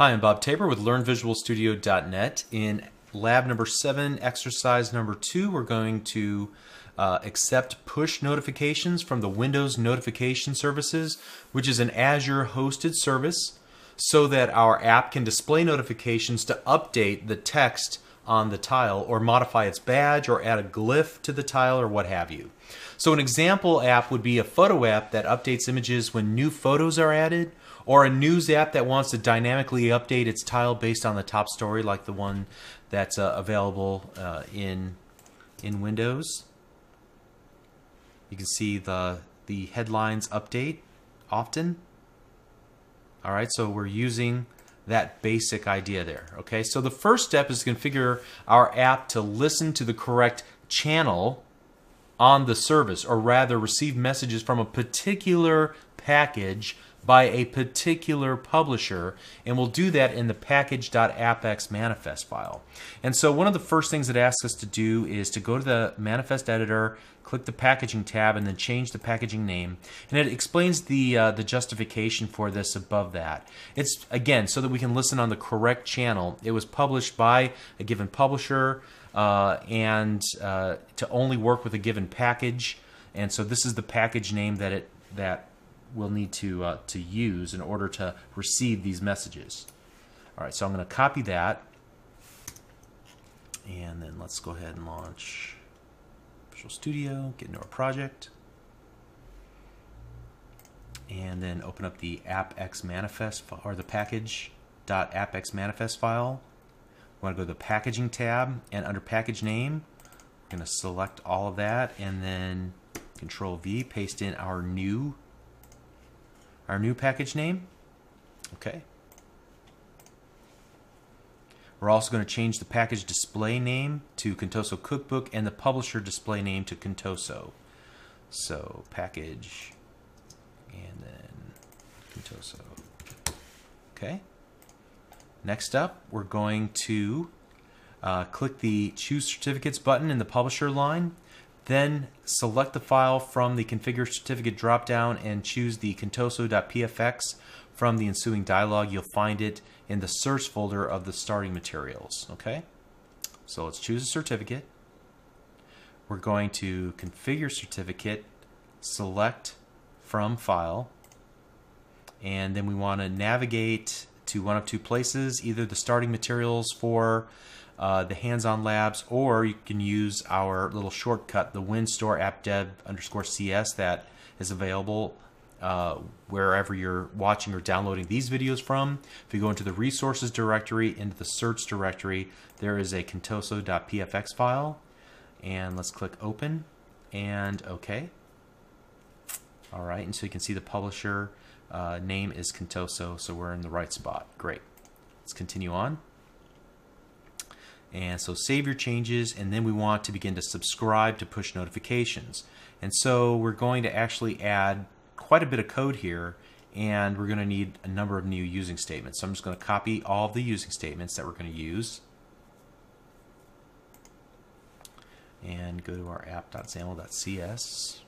Hi, I'm Bob Tabor with LearnVisualStudio.net. In lab number seven, exercise number two, we're going to uh, accept push notifications from the Windows Notification Services, which is an Azure hosted service, so that our app can display notifications to update the text on the tile or modify its badge or add a glyph to the tile or what have you. So, an example app would be a photo app that updates images when new photos are added or a news app that wants to dynamically update its tile based on the top story, like the one that's uh, available uh, in in Windows. You can see the the headlines update often. All right, so we're using that basic idea there. Okay, so the first step is to configure our app to listen to the correct channel on the service, or rather receive messages from a particular package by a particular publisher, and we'll do that in the package.appx manifest file. And so one of the first things it asks us to do is to go to the manifest editor, click the packaging tab, and then change the packaging name. And it explains the uh, the justification for this above that. It's again so that we can listen on the correct channel. It was published by a given publisher, uh, and uh, to only work with a given package. And so this is the package name that it that we'll need to, uh, to use in order to receive these messages. All right, so I'm going to copy that. And then let's go ahead and launch Visual Studio, get into our project. And then open up the appx manifest or the package package.appx manifest file. We want to go to the packaging tab and under package name, we're going to select all of that and then control V, paste in our new our new package name. Okay. We're also going to change the package display name to Contoso Cookbook and the publisher display name to Contoso. So package and then Contoso. Okay. Next up, we're going to uh, click the Choose Certificates button in the Publisher line then select the file from the configure certificate dropdown and choose the contoso.pfx from the ensuing dialog. You'll find it in the search folder of the starting materials. Okay, so let's choose a certificate. We're going to configure certificate, select from file, and then we want to navigate to one of two places, either the starting materials for uh, the hands-on labs, or you can use our little shortcut, the WinStore appdev underscore CS that is available uh, wherever you're watching or downloading these videos from. If you go into the resources directory, into the search directory, there is a contoso.pfx file. And let's click open and OK. All right, and so you can see the publisher uh, name is Contoso, so we're in the right spot. Great. Let's continue on. And so save your changes, and then we want to begin to subscribe to push notifications. And so we're going to actually add quite a bit of code here, and we're going to need a number of new using statements. So I'm just going to copy all of the using statements that we're going to use. And go to our app.xaml.cs.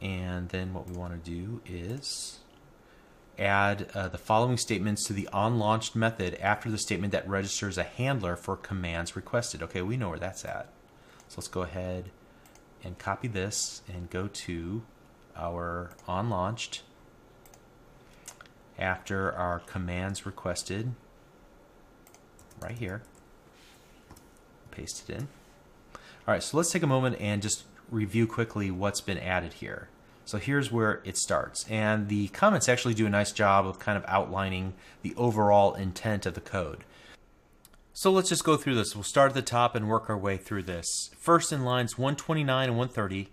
And then what we want to do is add uh, the following statements to the onLaunched method after the statement that registers a handler for commands requested. Okay, we know where that's at. So let's go ahead and copy this and go to our onLaunched after our commands requested right here. Paste it in. All right, so let's take a moment and just review quickly what's been added here. So here's where it starts. And the comments actually do a nice job of kind of outlining the overall intent of the code. So let's just go through this. We'll start at the top and work our way through this. First in lines 129 and 130,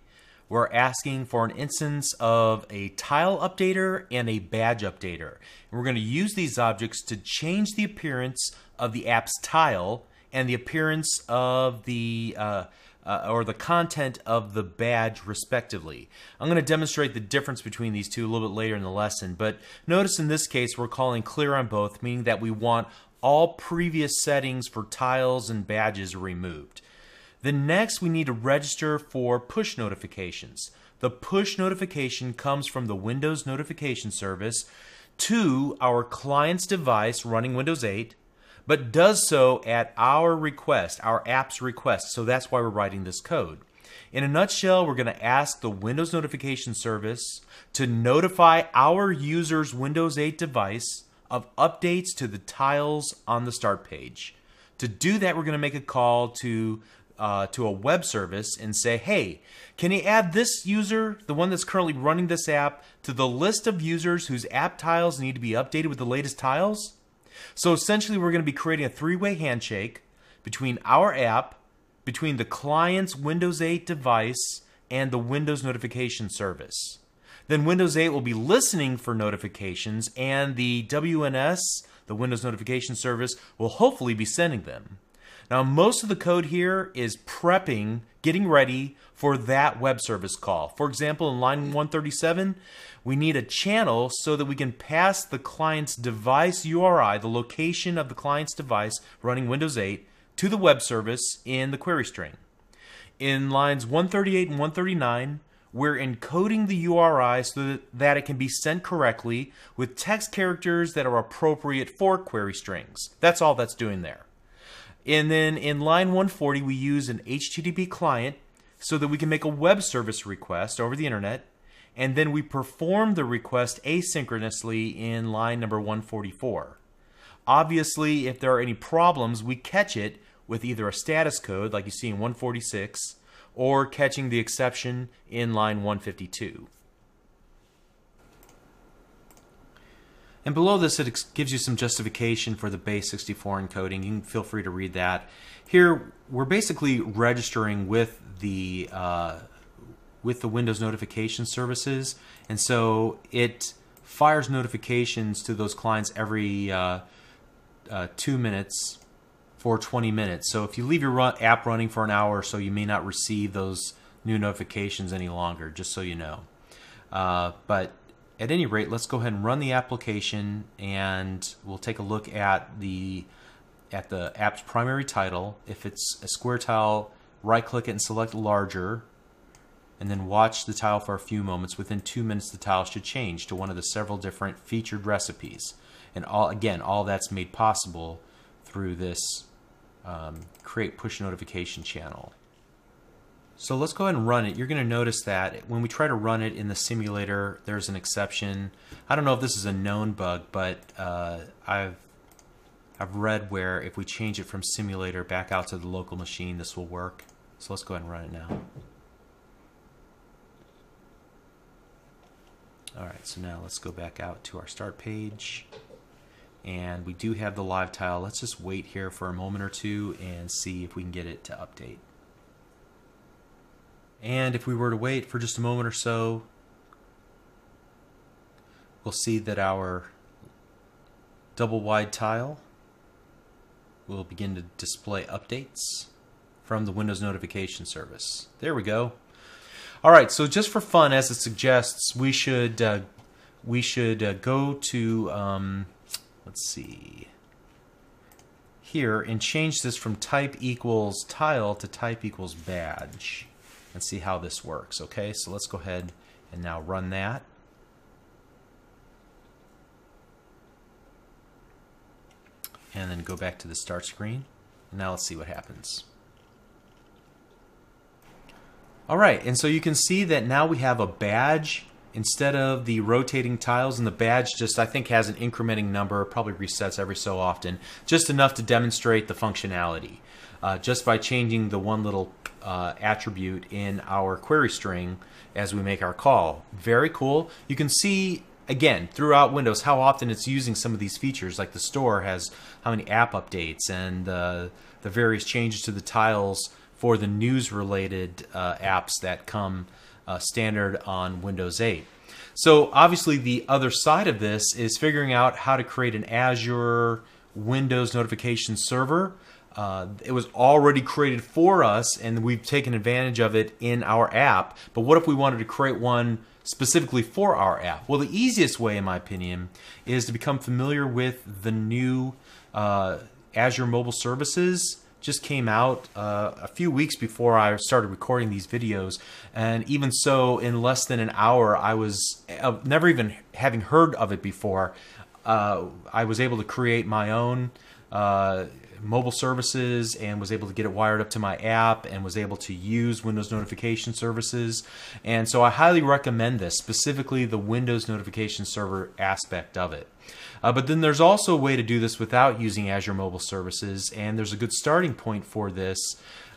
we're asking for an instance of a tile updater and a badge updater. And we're going to use these objects to change the appearance of the app's tile and the appearance of the uh, uh, or the content of the badge respectively. I'm going to demonstrate the difference between these two a little bit later in the lesson, but notice in this case we're calling clear on both, meaning that we want all previous settings for tiles and badges removed. Then next we need to register for push notifications. The push notification comes from the Windows notification service to our client's device running Windows 8, but does so at our request, our app's request. So that's why we're writing this code. In a nutshell, we're going to ask the Windows notification service to notify our user's Windows 8 device of updates to the tiles on the start page. To do that, we're going to make a call to uh, to a web service and say, hey, can you add this user, the one that's currently running this app, to the list of users whose app tiles need to be updated with the latest tiles? So essentially, we're going to be creating a three way handshake between our app, between the client's Windows 8 device, and the Windows notification service. Then Windows 8 will be listening for notifications, and the WNS, the Windows Notification Service, will hopefully be sending them. Now, most of the code here is prepping, getting ready for that web service call. For example, in line 137, we need a channel so that we can pass the client's device URI, the location of the client's device running Windows 8, to the web service in the query string. In lines 138 and 139, we're encoding the URI so that it can be sent correctly with text characters that are appropriate for query strings. That's all that's doing there. And then in line 140, we use an HTTP client so that we can make a web service request over the internet. And then we perform the request asynchronously in line number 144. Obviously, if there are any problems, we catch it with either a status code, like you see in 146, or catching the exception in line 152. And below this, it gives you some justification for the base 64 encoding. You can feel free to read that. Here, we're basically registering with the uh, with the Windows notification services, and so it fires notifications to those clients every uh, uh, two minutes for 20 minutes. So if you leave your run, app running for an hour or so, you may not receive those new notifications any longer. Just so you know. Uh, but at any rate, let's go ahead and run the application and we'll take a look at the at the app's primary title. If it's a square tile, right click it and select larger and then watch the tile for a few moments. Within two minutes, the tile should change to one of the several different featured recipes. And all again, all that's made possible through this um, create push notification channel. So let's go ahead and run it. You're going to notice that when we try to run it in the simulator, there's an exception. I don't know if this is a known bug, but uh, I've I've read where if we change it from simulator back out to the local machine, this will work. So let's go ahead and run it now. All right, so now let's go back out to our start page. And we do have the live tile. Let's just wait here for a moment or two and see if we can get it to update. And if we were to wait for just a moment or so, we'll see that our double wide tile will begin to display updates from the Windows notification service. There we go. All right, so just for fun, as it suggests, we should uh, we should uh, go to um, let's see here and change this from type equals tile to type equals badge and see how this works. Okay, so let's go ahead and now run that. And then go back to the start screen. Now let's see what happens. All right, and so you can see that now we have a badge instead of the rotating tiles and the badge just I think has an incrementing number probably resets every so often just enough to demonstrate the functionality uh, just by changing the one little uh, attribute in our query string as we make our call. Very cool. You can see again throughout Windows how often it's using some of these features like the store has how many app updates and uh, the various changes to the tiles for the news related uh, apps that come uh, standard on Windows 8. So obviously the other side of this is figuring out how to create an Azure Windows notification server uh, it was already created for us and we've taken advantage of it in our app. But what if we wanted to create one specifically for our app? Well, the easiest way, in my opinion, is to become familiar with the new uh, Azure Mobile Services. Just came out uh, a few weeks before I started recording these videos, and even so, in less than an hour, I was uh, never even having heard of it before. Uh, I was able to create my own uh, mobile services and was able to get it wired up to my app and was able to use Windows notification services. And so I highly recommend this, specifically the Windows notification server aspect of it. Uh, but then there's also a way to do this without using Azure Mobile Services, and there's a good starting point for this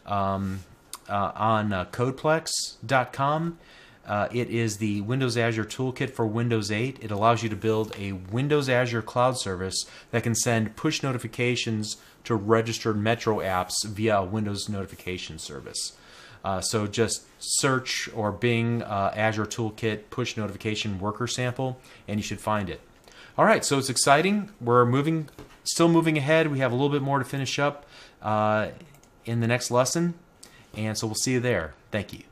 um, uh, on uh, codeplex.com. Uh, it is the Windows Azure Toolkit for Windows 8. It allows you to build a Windows Azure cloud service that can send push notifications to registered Metro apps via a Windows notification service. Uh, so just search or Bing uh, Azure Toolkit push notification worker sample, and you should find it. All right, so it's exciting. We're moving, still moving ahead. We have a little bit more to finish up uh, in the next lesson, and so we'll see you there. Thank you.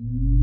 Mm-hmm.